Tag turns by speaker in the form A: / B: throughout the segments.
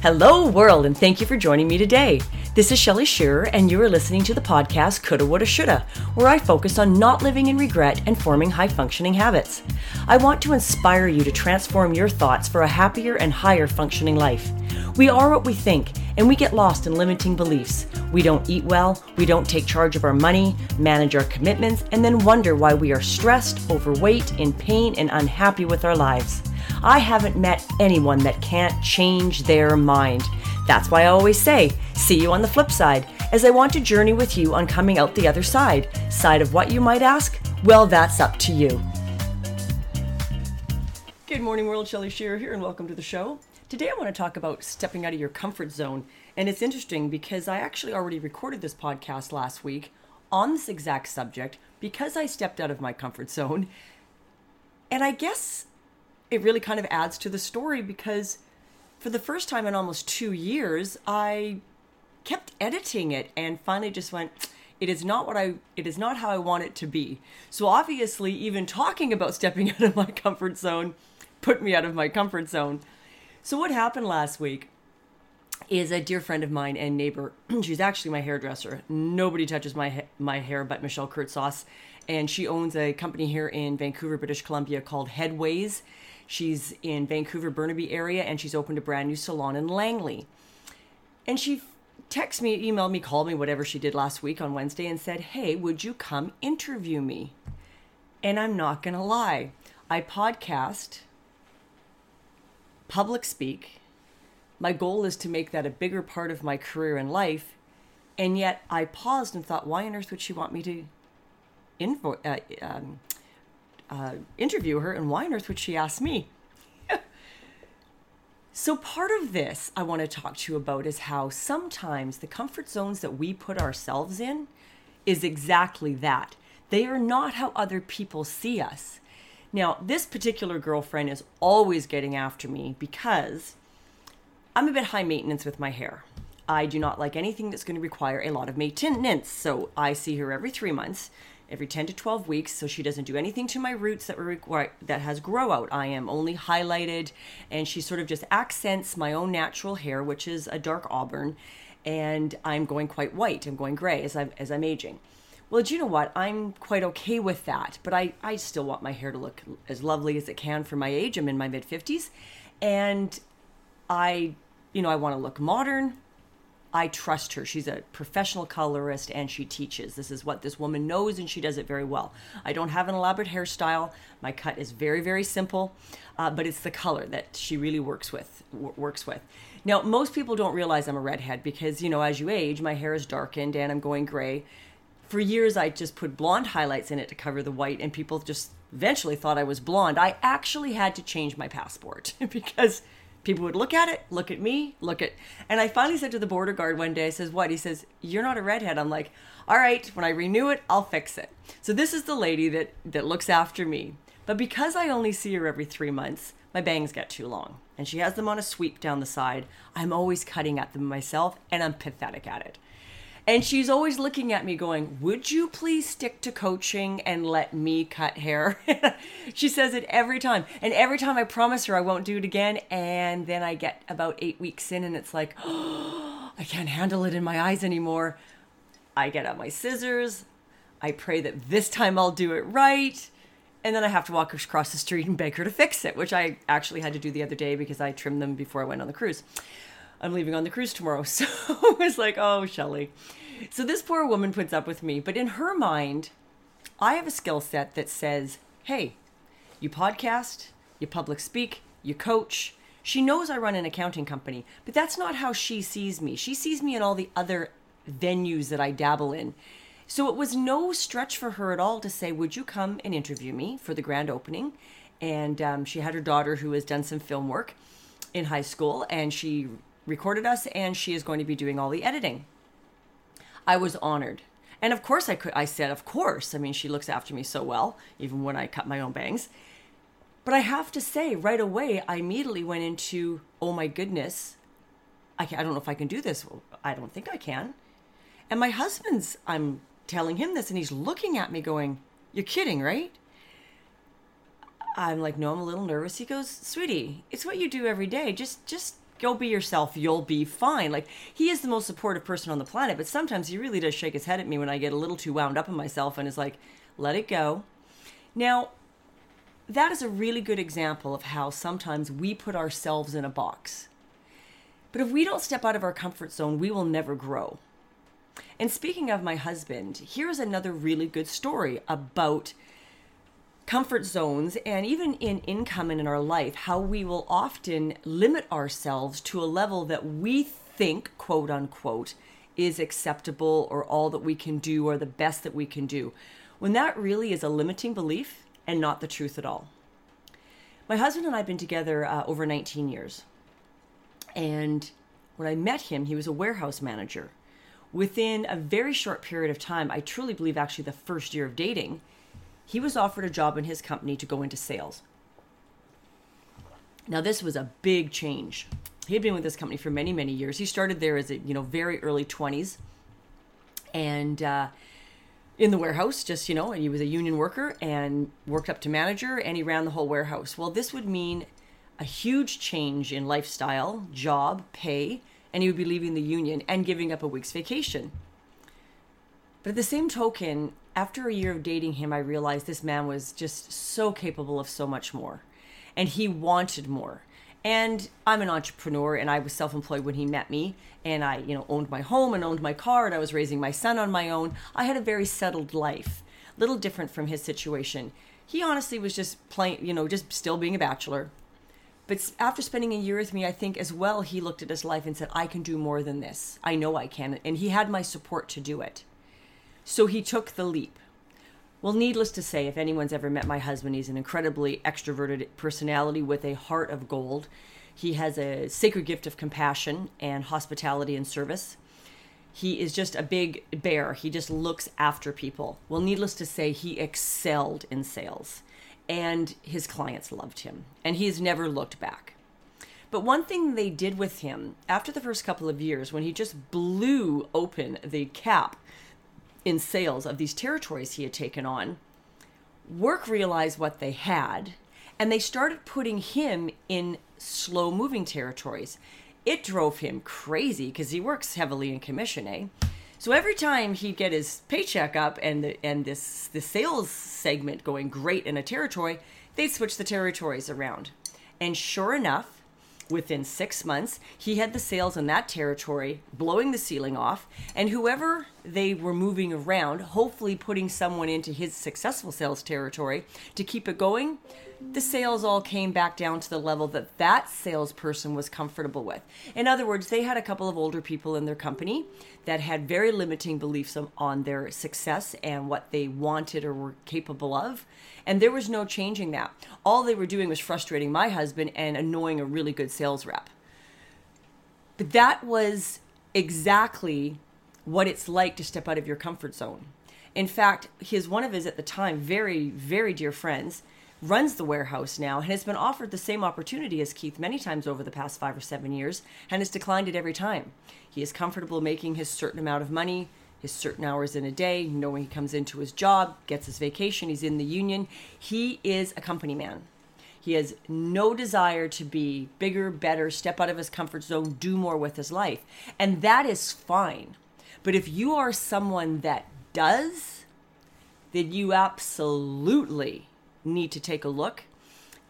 A: Hello, world, and thank you for joining me today. This is Shelly Shearer, and you are listening to the podcast Coulda, Woulda, Shoulda, where I focus on not living in regret and forming high functioning habits. I want to inspire you to transform your thoughts for a happier and higher functioning life. We are what we think, and we get lost in limiting beliefs. We don't eat well, we don't take charge of our money, manage our commitments, and then wonder why we are stressed, overweight, in pain, and unhappy with our lives. I haven't met anyone that can't change their mind. That's why I always say, see you on the flip side, as I want to journey with you on coming out the other side. Side of what you might ask? Well, that's up to you. Good morning, world. Shelly Shearer here, and welcome to the show. Today, I want to talk about stepping out of your comfort zone. And it's interesting because I actually already recorded this podcast last week on this exact subject because I stepped out of my comfort zone. And I guess it really kind of adds to the story because for the first time in almost two years, I kept editing it and finally just went, it is not what I it is not how I want it to be. So obviously even talking about stepping out of my comfort zone put me out of my comfort zone. So what happened last week is a dear friend of mine and neighbor. She's actually my hairdresser. Nobody touches my ha- my hair but Michelle Kurtzos, and she owns a company here in Vancouver, British Columbia called Headways She's in Vancouver, Burnaby area, and she's opened a brand new salon in Langley. And she texted me, emailed me, called me, whatever she did last week on Wednesday, and said, Hey, would you come interview me? And I'm not going to lie, I podcast, public speak. My goal is to make that a bigger part of my career and life. And yet I paused and thought, why on earth would she want me to info, uh, um, uh, interview her, and why on earth would she ask me? so, part of this I want to talk to you about is how sometimes the comfort zones that we put ourselves in is exactly that. They are not how other people see us. Now, this particular girlfriend is always getting after me because I'm a bit high maintenance with my hair. I do not like anything that's going to require a lot of maintenance. So I see her every three months every 10 to 12 weeks so she doesn't do anything to my roots that require that has grow out. I am only highlighted and she sort of just accents my own natural hair which is a dark auburn and i'm going quite white i'm going gray as i'm as i'm aging. Well do you know what? I'm quite okay with that but i i still want my hair to look as lovely as it can for my age. I'm in my mid 50s and i you know i want to look modern I trust her. She's a professional colorist and she teaches. This is what this woman knows and she does it very well. I don't have an elaborate hairstyle. My cut is very, very simple, uh, but it's the color that she really works with. W- works with. Now, most people don't realize I'm a redhead because, you know, as you age, my hair is darkened and I'm going gray. For years, I just put blonde highlights in it to cover the white, and people just eventually thought I was blonde. I actually had to change my passport because people would look at it, look at me, look at, and I finally said to the border guard one day, says, "What?" He says, "You're not a redhead." I'm like, "All right, when I renew it, I'll fix it." So this is the lady that that looks after me, but because I only see her every three months, my bangs get too long, and she has them on a sweep down the side. I'm always cutting at them myself, and I'm pathetic at it. And she's always looking at me going, Would you please stick to coaching and let me cut hair? she says it every time. And every time I promise her I won't do it again. And then I get about eight weeks in and it's like, oh, I can't handle it in my eyes anymore. I get out my scissors. I pray that this time I'll do it right. And then I have to walk across the street and beg her to fix it, which I actually had to do the other day because I trimmed them before I went on the cruise. I'm leaving on the cruise tomorrow. So it was like, oh, Shelly. So this poor woman puts up with me. But in her mind, I have a skill set that says, hey, you podcast, you public speak, you coach. She knows I run an accounting company, but that's not how she sees me. She sees me in all the other venues that I dabble in. So it was no stretch for her at all to say, Would you come and interview me for the grand opening? And um, she had her daughter who has done some film work in high school, and she recorded us, and she is going to be doing all the editing. I was honored. And of course I could I said, of course. I mean, she looks after me so well, even when I cut my own bangs. But I have to say, right away, I immediately went into, oh my goodness, I, I don't know if I can do this. I don't think I can. And my husband's, I'm telling him this, and he's looking at me going, You're kidding, right? I'm like, No, I'm a little nervous. He goes, Sweetie, it's what you do every day. Just, just Go be yourself. You'll be fine. Like, he is the most supportive person on the planet, but sometimes he really does shake his head at me when I get a little too wound up in myself and is like, let it go. Now, that is a really good example of how sometimes we put ourselves in a box. But if we don't step out of our comfort zone, we will never grow. And speaking of my husband, here's another really good story about comfort zones and even in income and in our life, how we will often limit ourselves to a level that we think, quote unquote, is acceptable or all that we can do or the best that we can do, when that really is a limiting belief and not the truth at all. My husband and I have been together uh, over 19 years. And when I met him, he was a warehouse manager. Within a very short period of time, I truly believe actually the first year of dating, he was offered a job in his company to go into sales. Now, this was a big change. He had been with this company for many, many years. He started there as a you know very early 20s, and uh, in the warehouse, just you know, and he was a union worker and worked up to manager, and he ran the whole warehouse. Well, this would mean a huge change in lifestyle, job, pay, and he would be leaving the union and giving up a week's vacation. But at the same token, after a year of dating him, I realized this man was just so capable of so much more. And he wanted more. And I'm an entrepreneur and I was self employed when he met me. And I, you know, owned my home and owned my car and I was raising my son on my own. I had a very settled life, little different from his situation. He honestly was just playing, you know, just still being a bachelor. But after spending a year with me, I think as well, he looked at his life and said, I can do more than this. I know I can. And he had my support to do it. So he took the leap. Well, needless to say, if anyone's ever met my husband, he's an incredibly extroverted personality with a heart of gold. He has a sacred gift of compassion and hospitality and service. He is just a big bear. He just looks after people. Well, needless to say, he excelled in sales and his clients loved him, and he's never looked back. But one thing they did with him after the first couple of years, when he just blew open the cap in sales of these territories he had taken on, work realized what they had and they started putting him in slow moving territories. It drove him crazy because he works heavily in commission, eh? So every time he'd get his paycheck up and the, and this the sales segment going great in a territory, they'd switch the territories around. And sure enough, Within six months, he had the sales in that territory blowing the ceiling off, and whoever they were moving around, hopefully putting someone into his successful sales territory to keep it going, the sales all came back down to the level that that salesperson was comfortable with. In other words, they had a couple of older people in their company that had very limiting beliefs on their success and what they wanted or were capable of. And there was no changing that. All they were doing was frustrating my husband and annoying a really good sales rep. But that was exactly what it's like to step out of your comfort zone. In fact, his one of his at the time very very dear friends runs the warehouse now and has been offered the same opportunity as Keith many times over the past 5 or 7 years and has declined it every time. He is comfortable making his certain amount of money his certain hours in a day, knowing he comes into his job, gets his vacation, he's in the union. He is a company man. He has no desire to be bigger, better, step out of his comfort zone, do more with his life. And that is fine. But if you are someone that does, then you absolutely need to take a look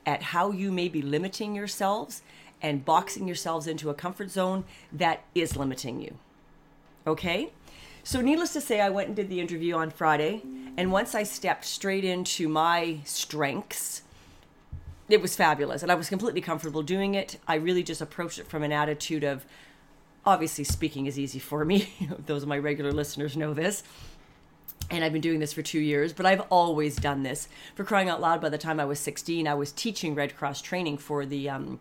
A: at how you may be limiting yourselves and boxing yourselves into a comfort zone that is limiting you. Okay? So, needless to say, I went and did the interview on Friday. And once I stepped straight into my strengths, it was fabulous. And I was completely comfortable doing it. I really just approached it from an attitude of obviously speaking is easy for me. Those of my regular listeners know this. And I've been doing this for two years, but I've always done this. For crying out loud, by the time I was 16, I was teaching Red Cross training for the um,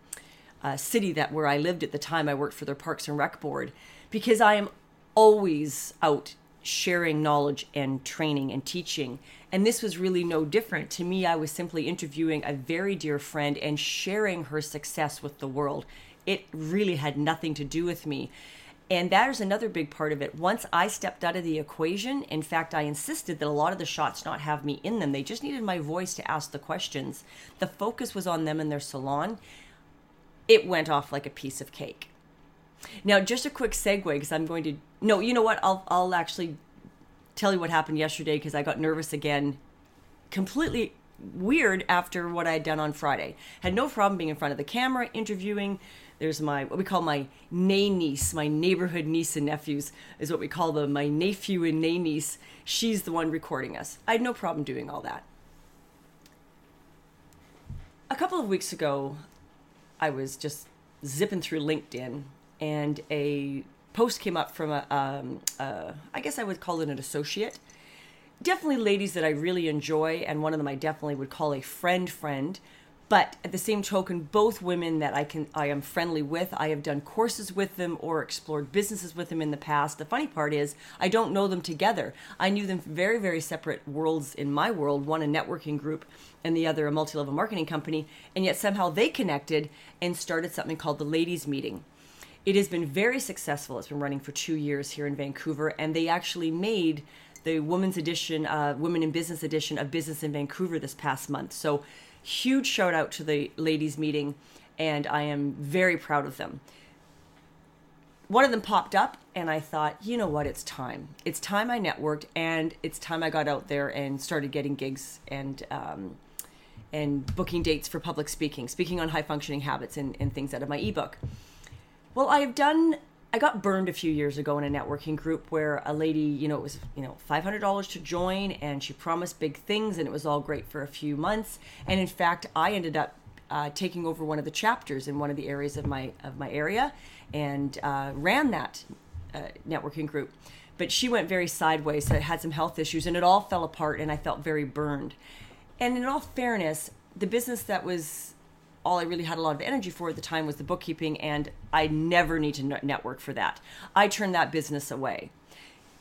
A: uh, city that where I lived at the time. I worked for their Parks and Rec board because I am always out sharing knowledge and training and teaching. And this was really no different. To me, I was simply interviewing a very dear friend and sharing her success with the world. It really had nothing to do with me. And that is another big part of it. Once I stepped out of the equation, in fact, I insisted that a lot of the shots not have me in them. They just needed my voice to ask the questions. The focus was on them in their salon it went off like a piece of cake. Now, just a quick segue because I'm going to. No, you know what? I'll, I'll actually tell you what happened yesterday because I got nervous again. Completely weird after what I had done on Friday. Had no problem being in front of the camera, interviewing. There's my what we call my nay niece, my neighborhood niece and nephews is what we call them. My nephew and nay niece. She's the one recording us. I had no problem doing all that. A couple of weeks ago, I was just zipping through LinkedIn, and a post came up from a, um, uh, I guess I would call it an associate definitely ladies that I really enjoy, and one of them I definitely would call a friend friend. But at the same token, both women that I can I am friendly with, I have done courses with them or explored businesses with them in the past. The funny part is I don't know them together. I knew them very, very separate worlds in my world, one a networking group and the other a multi-level marketing company, and yet somehow they connected and started something called the ladies meeting. It has been very successful. It's been running for two years here in Vancouver, and they actually made the women's edition, uh, Women in Business edition of Business in Vancouver this past month. So, huge shout out to the ladies' meeting, and I am very proud of them. One of them popped up, and I thought, you know what, it's time. It's time I networked, and it's time I got out there and started getting gigs and um, and booking dates for public speaking, speaking on high functioning habits and, and things out of my ebook. Well, I have done I got burned a few years ago in a networking group where a lady, you know, it was, you know, $500 to join and she promised big things and it was all great for a few months. And in fact, I ended up uh, taking over one of the chapters in one of the areas of my of my area and uh, ran that uh, networking group. But she went very sideways, so had some health issues, and it all fell apart, and I felt very burned. And in all fairness, the business that was all I really had a lot of energy for at the time was the bookkeeping, and I never need to network for that. I turned that business away.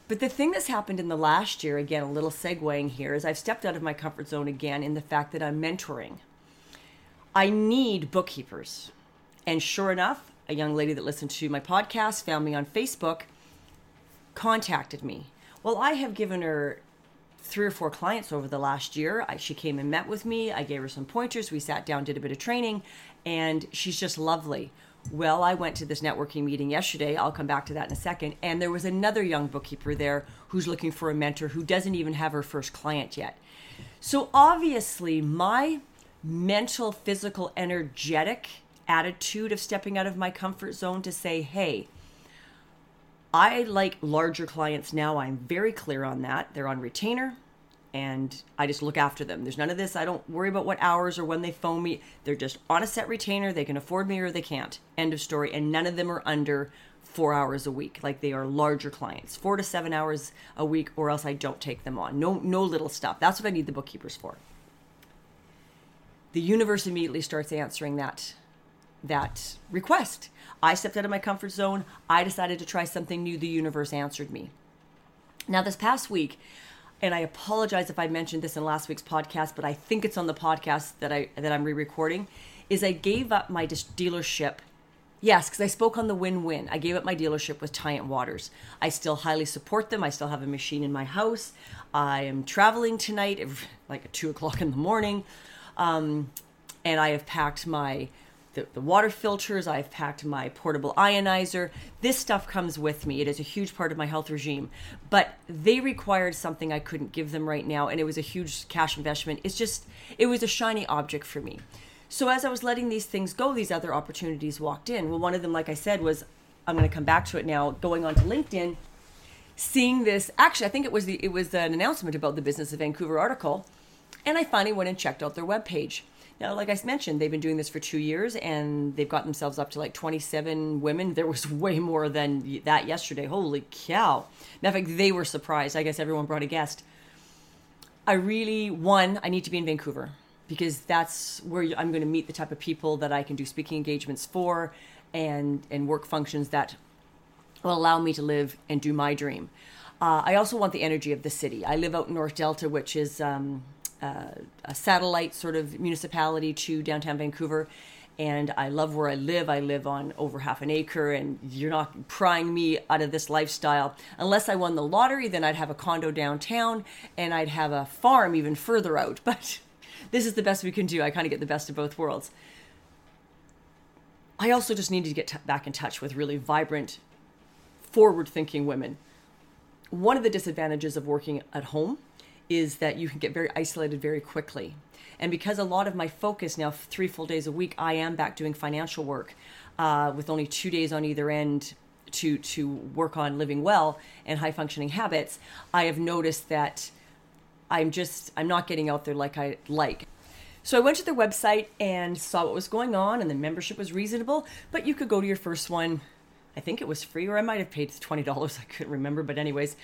A: But the thing that's happened in the last year, again, a little segueing here, is I've stepped out of my comfort zone again in the fact that I'm mentoring. I need bookkeepers. And sure enough, a young lady that listened to my podcast, found me on Facebook, contacted me. Well, I have given her three or four clients over the last year. I, she came and met with me. I gave her some pointers. We sat down, did a bit of training, and she's just lovely. Well, I went to this networking meeting yesterday. I'll come back to that in a second. And there was another young bookkeeper there who's looking for a mentor who doesn't even have her first client yet. So obviously, my mental, physical, energetic attitude of stepping out of my comfort zone to say, hey, I like larger clients now. I'm very clear on that. They're on retainer and I just look after them. There's none of this. I don't worry about what hours or when they phone me. They're just on a set retainer. They can afford me or they can't. End of story. And none of them are under four hours a week. Like they are larger clients, four to seven hours a week, or else I don't take them on. No, no little stuff. That's what I need the bookkeepers for. The universe immediately starts answering that that request. I stepped out of my comfort zone. I decided to try something new. The universe answered me. Now, this past week, and I apologize if I mentioned this in last week's podcast, but I think it's on the podcast that I that I'm re-recording. Is I gave up my dealership. Yes, because I spoke on the win-win. I gave up my dealership with Tyent Waters. I still highly support them. I still have a machine in my house. I am traveling tonight, like at two o'clock in the morning, um, and I have packed my the, the water filters. I've packed my portable ionizer. This stuff comes with me. It is a huge part of my health regime. But they required something I couldn't give them right now, and it was a huge cash investment. It's just, it was a shiny object for me. So as I was letting these things go, these other opportunities walked in. Well, one of them, like I said, was I'm going to come back to it now. Going on to LinkedIn, seeing this. Actually, I think it was the it was an announcement about the Business of Vancouver article, and I finally went and checked out their webpage. Now, like I mentioned, they've been doing this for two years and they've got themselves up to like 27 women. There was way more than that yesterday. Holy cow. Now, fact, they were surprised. I guess everyone brought a guest. I really, one, I need to be in Vancouver because that's where I'm going to meet the type of people that I can do speaking engagements for and, and work functions that will allow me to live and do my dream. Uh, I also want the energy of the city. I live out in North Delta, which is um, uh, a satellite sort of municipality to downtown Vancouver. And I love where I live. I live on over half an acre, and you're not prying me out of this lifestyle. Unless I won the lottery, then I'd have a condo downtown and I'd have a farm even further out. But this is the best we can do. I kind of get the best of both worlds. I also just needed to get t- back in touch with really vibrant, forward thinking women. One of the disadvantages of working at home is that you can get very isolated very quickly. And because a lot of my focus now, three full days a week, I am back doing financial work uh, with only two days on either end to to work on living well and high functioning habits. I have noticed that I'm just I'm not getting out there like I like. So I went to their website and saw what was going on, and the membership was reasonable. But you could go to your first one. I think it was free, or I might have paid twenty dollars. I couldn't remember, but anyways.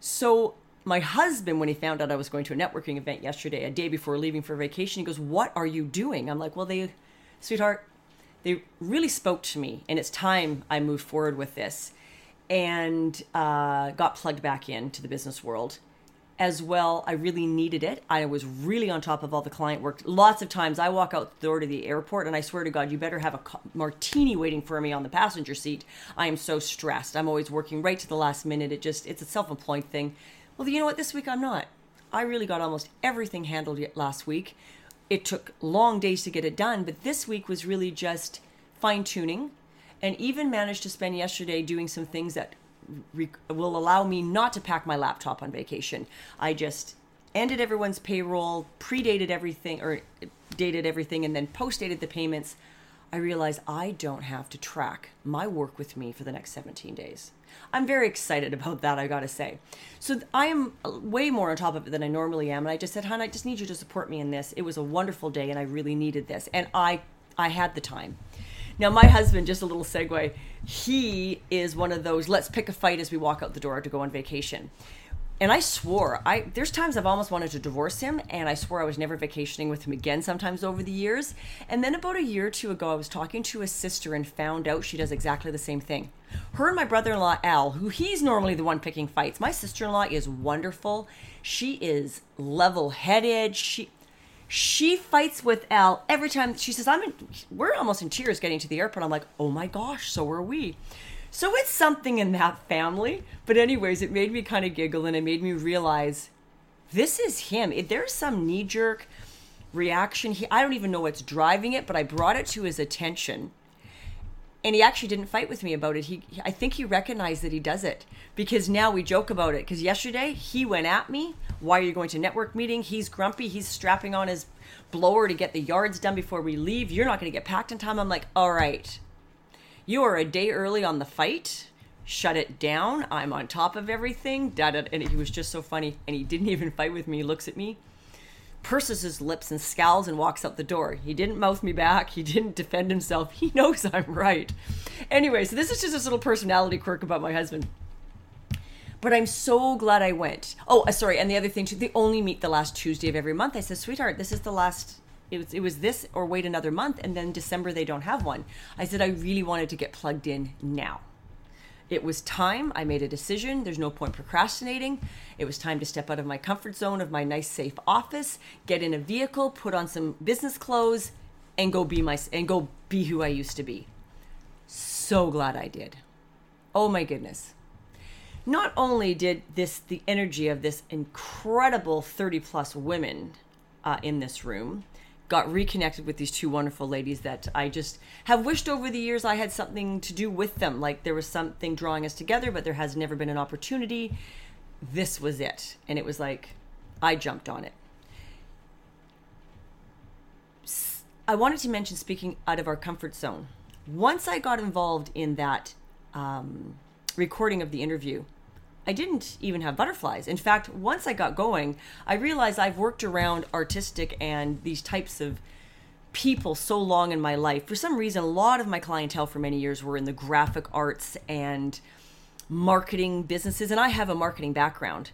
A: So my husband, when he found out I was going to a networking event yesterday, a day before leaving for vacation, he goes, "What are you doing?" I'm like, "Well, they, sweetheart, they really spoke to me, and it's time I moved forward with this, and uh, got plugged back into the business world." as well. I really needed it. I was really on top of all the client work. Lots of times I walk out the door to the airport and I swear to God, you better have a martini waiting for me on the passenger seat. I am so stressed. I'm always working right to the last minute. It just, it's a self employed thing. Well, you know what? This week I'm not. I really got almost everything handled last week. It took long days to get it done, but this week was really just fine tuning and even managed to spend yesterday doing some things that re- will allow me not to pack my laptop on vacation. I just ended everyone's payroll, predated everything or dated everything, and then post dated the payments. I realize I don't have to track my work with me for the next 17 days. I'm very excited about that, I gotta say. So I am uh, way more on top of it than I normally am. And I just said, hon, I just need you to support me in this. It was a wonderful day and I really needed this. And I I had the time. Now, my husband, just a little segue, he is one of those let's pick a fight as we walk out the door to go on vacation. And I swore, I there's times I've almost wanted to divorce him, and I swore I was never vacationing with him again sometimes over the years. And then about a year or two ago, I was talking to his sister and found out she does exactly the same thing. Her and my brother in law, Al, who he's normally the one picking fights. My sister in law is wonderful. She is level headed. She she fights with Al every time she says, I'm in, we're almost in tears getting to the airport. I'm like, oh my gosh, so are we. So it's something in that family. But, anyways, it made me kind of giggle and it made me realize this is him. If there's some knee jerk reaction, he, I don't even know what's driving it, but I brought it to his attention and he actually didn't fight with me about it. He, I think he recognized that he does it because now we joke about it. Because yesterday he went at me. Why are you going to network meeting? He's grumpy. He's strapping on his blower to get the yards done before we leave. You're not going to get packed in time. I'm like, all right, you are a day early on the fight. Shut it down. I'm on top of everything. Da, da, and he was just so funny. And he didn't even fight with me. He looks at me purses his lips and scowls and walks out the door. He didn't mouth me back. He didn't defend himself. He knows I'm right. Anyway, so this is just this little personality quirk about my husband. But I'm so glad I went. Oh, uh, sorry. And the other thing too, they only meet the last Tuesday of every month. I said, sweetheart, this is the last. It was, it was this or wait another month and then December they don't have one. I said I really wanted to get plugged in now. It was time. I made a decision. There's no point procrastinating. It was time to step out of my comfort zone of my nice, safe office, get in a vehicle, put on some business clothes, and go be my and go be who I used to be. So glad I did. Oh my goodness. Not only did this the energy of this incredible 30 plus women uh, in this room got reconnected with these two wonderful ladies that I just have wished over the years I had something to do with them. Like there was something drawing us together, but there has never been an opportunity. This was it. And it was like, I jumped on it. I wanted to mention speaking out of our comfort zone. Once I got involved in that um, recording of the interview, I didn't even have butterflies. In fact, once I got going, I realized I've worked around artistic and these types of people so long in my life. For some reason, a lot of my clientele for many years were in the graphic arts and marketing businesses, and I have a marketing background.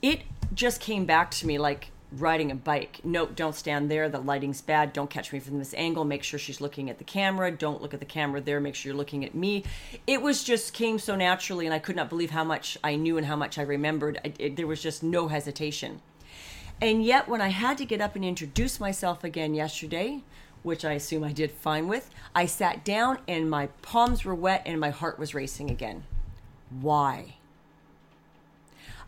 A: It just came back to me like riding a bike. No, don't stand there. The lighting's bad. Don't catch me from this angle. Make sure she's looking at the camera. Don't look at the camera there. Make sure you're looking at me. It was just came so naturally, and I could not believe how much I knew and how much I remembered. It, it, there was just no hesitation. And yet, when I had to get up and introduce myself again yesterday, which I assume I did fine with, I sat down and my palms were wet and my heart was racing again. Why?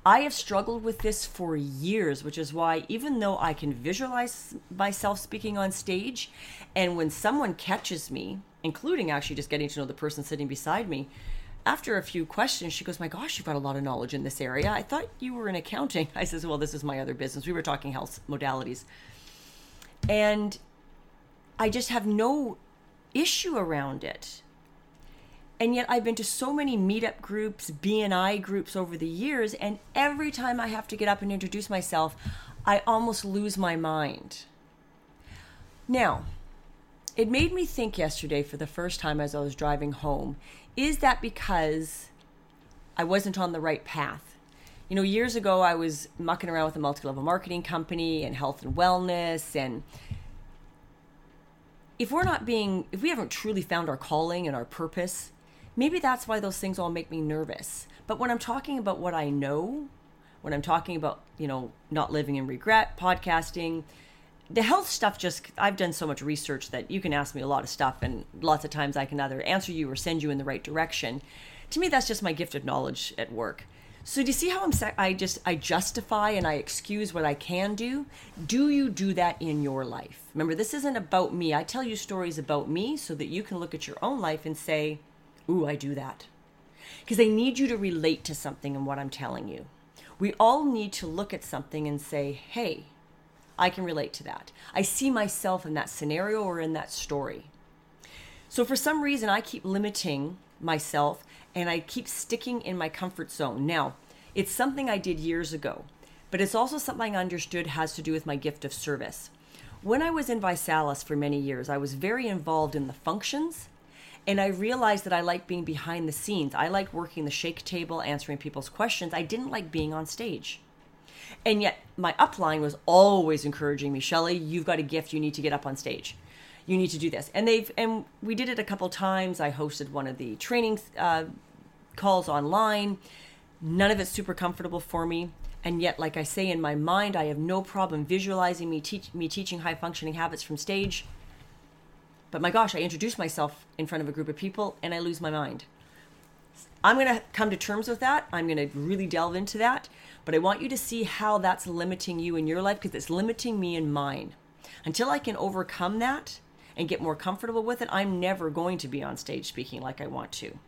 A: I have struggled with this for years, which is why, even though I can visualize myself speaking on stage, and when someone catches me including actually just getting to know the person sitting beside me. After a few questions, she goes, My gosh, you've got a lot of knowledge in this area. I thought you were in accounting. I says, Well, this is my other business. We were talking health modalities. And I just have no issue around it. And yet I've been to so many meetup groups, BNI groups over the years, and every time I have to get up and introduce myself, I almost lose my mind. Now, it made me think yesterday for the first time as I was driving home is that because I wasn't on the right path? You know, years ago I was mucking around with a multi level marketing company and health and wellness. And if we're not being, if we haven't truly found our calling and our purpose, maybe that's why those things all make me nervous. But when I'm talking about what I know, when I'm talking about, you know, not living in regret, podcasting, the health stuff just I've done so much research that you can ask me a lot of stuff and lots of times I can either answer you or send you in the right direction. To me that's just my gift of knowledge at work. So do you see how I'm I just I justify and I excuse what I can do? Do you do that in your life? Remember this isn't about me. I tell you stories about me so that you can look at your own life and say, "Ooh, I do that." Because I need you to relate to something in what I'm telling you. We all need to look at something and say, "Hey, I can relate to that. I see myself in that scenario or in that story. So for some reason, I keep limiting myself and I keep sticking in my comfort zone. Now, it's something I did years ago, but it's also something I understood has to do with my gift of service. When I was in ViSalus for many years, I was very involved in the functions and I realized that I like being behind the scenes. I like working the shake table, answering people's questions. I didn't like being on stage. And yet my upline was always encouraging me, Shelly, you've got a gift. You need to get up on stage. You need to do this. And they've, and we did it a couple times. I hosted one of the training uh, calls online. None of it's super comfortable for me. And yet, like I say, in my mind, I have no problem visualizing me, teach, me teaching high functioning habits from stage. But my gosh, I introduce myself in front of a group of people and I lose my mind. I'm going to come to terms with that. I'm going to really delve into that. But I want you to see how that's limiting you in your life because it's limiting me in mine. Until I can overcome that and get more comfortable with it, I'm never going to be on stage speaking like I want to.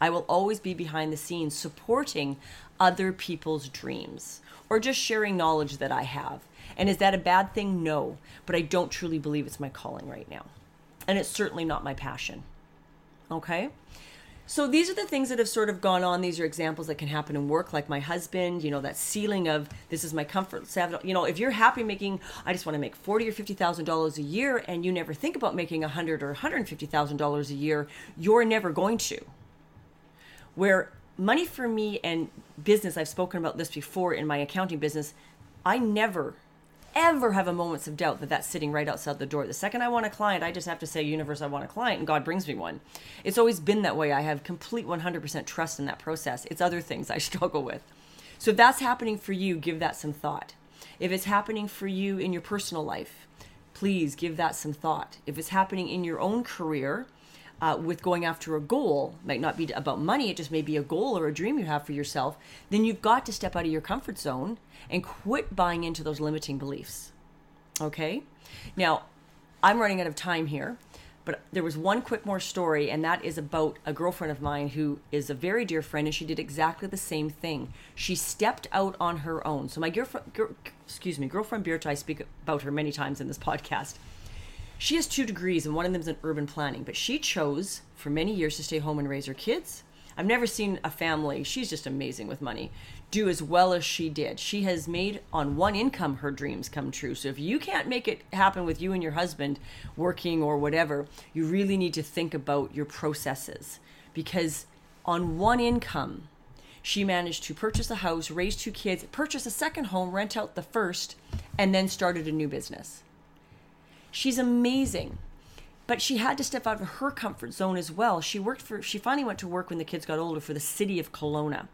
A: I will always be behind the scenes supporting other people's dreams or just sharing knowledge that I have. And is that a bad thing? No. But I don't truly believe it's my calling right now. And it's certainly not my passion. Okay? So these are the things that have sort of gone on. These are examples that can happen in work, like my husband. You know, that ceiling of this is my comfort. You know, if you're happy making, I just want to make forty or fifty thousand dollars a year, and you never think about making a hundred or hundred and fifty thousand dollars a year, you're never going to. Where money for me and business, I've spoken about this before in my accounting business. I never ever have a moments of doubt that that's sitting right outside the door. The second I want a client, I just have to say, universe, I want a client, and God brings me one. It's always been that way. I have complete 100% trust in that process. It's other things I struggle with. So if that's happening for you, give that some thought. If it's happening for you in your personal life, please give that some thought. If it's happening in your own career, uh, with going after a goal, might not be about money, it just may be a goal or a dream you have for yourself, then you've got to step out of your comfort zone and quit buying into those limiting beliefs. Okay? Now, I'm running out of time here, but there was one quick more story, and that is about a girlfriend of mine who is a very dear friend, and she did exactly the same thing. She stepped out on her own. So my girlfriend, excuse me, girlfriend Birta, I speak about her many times in this podcast. She has two degrees, and one of them is in urban planning, but she chose for many years to stay home and raise her kids. I've never seen a family, she's just amazing with money, do as well as she did. She has made on one income her dreams come true. So if you can't make it happen with you and your husband working or whatever, you really need to think about your processes because on one income, she managed to purchase a house, raise two kids, purchase a second home, rent out the first, and then started a new business. She's amazing but she had to step out of her comfort zone as well. She worked for she finally went to work when the kids got older for the city of Kelowna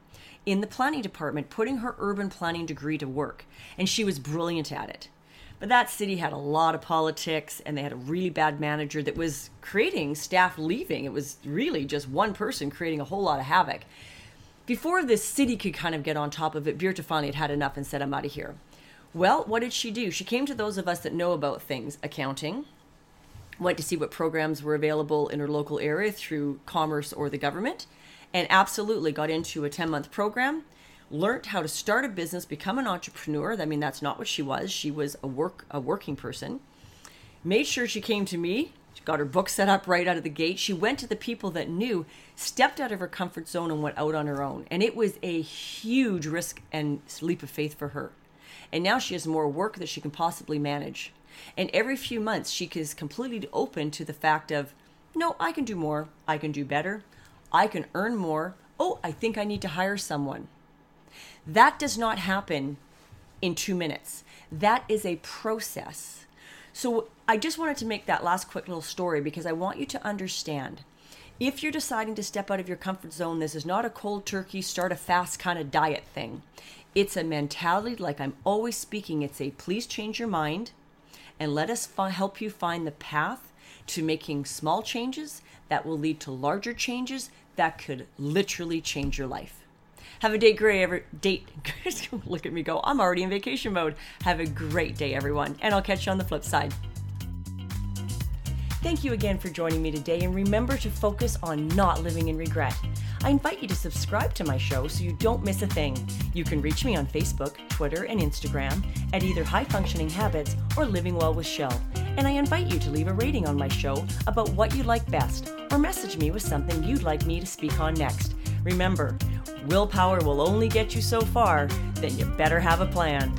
A: in the planning department, putting her urban planning degree to work, and she was brilliant at it. But that city had a lot of politics, and they had a really bad manager that was creating staff leaving. It was really just one person creating a whole lot of havoc. Before the city could kind of get on top of it, Birta finally had had enough and said, I'm out of here. Well, what did she do? She came to those of us that know about things accounting, went to see what programs were available in her local area through commerce or the government, and absolutely got into a 10 month program. Learned how to start a business, become an entrepreneur. I mean, that's not what she was. She was a work a working person. Made sure she came to me. She got her book set up right out of the gate. She went to the people that knew, stepped out of her comfort zone, and went out on her own. And it was a huge risk and leap of faith for her. And now she has more work that she can possibly manage. And every few months, she is completely open to the fact of, no, I can do more. I can do better. I can earn more. Oh, I think I need to hire someone. That does not happen in two minutes. That is a process. So I just wanted to make that last quick little story because I want you to understand. If you're deciding to step out of your comfort zone, this is not a cold turkey, start a fast kind of diet thing. It's a mentality, like I'm always speaking, it's a please change your mind and let us help you find the path to making small changes that will lead to larger changes that could literally change your life. Have a day great every date. Look at me go. I'm already in vacation mode. Have a great day, everyone, and I'll catch you on the flip side. Thank you again for joining me today, and remember to focus on not living in regret. I invite you to subscribe to my show so you don't miss a thing. You can reach me on Facebook, Twitter, and Instagram at either High Functioning Habits or Living Well with Shell. And I invite you to leave a rating on my show about what you like best or message me with something you'd like me to speak on next. Remember, willpower will only get you so far, then you better have a plan.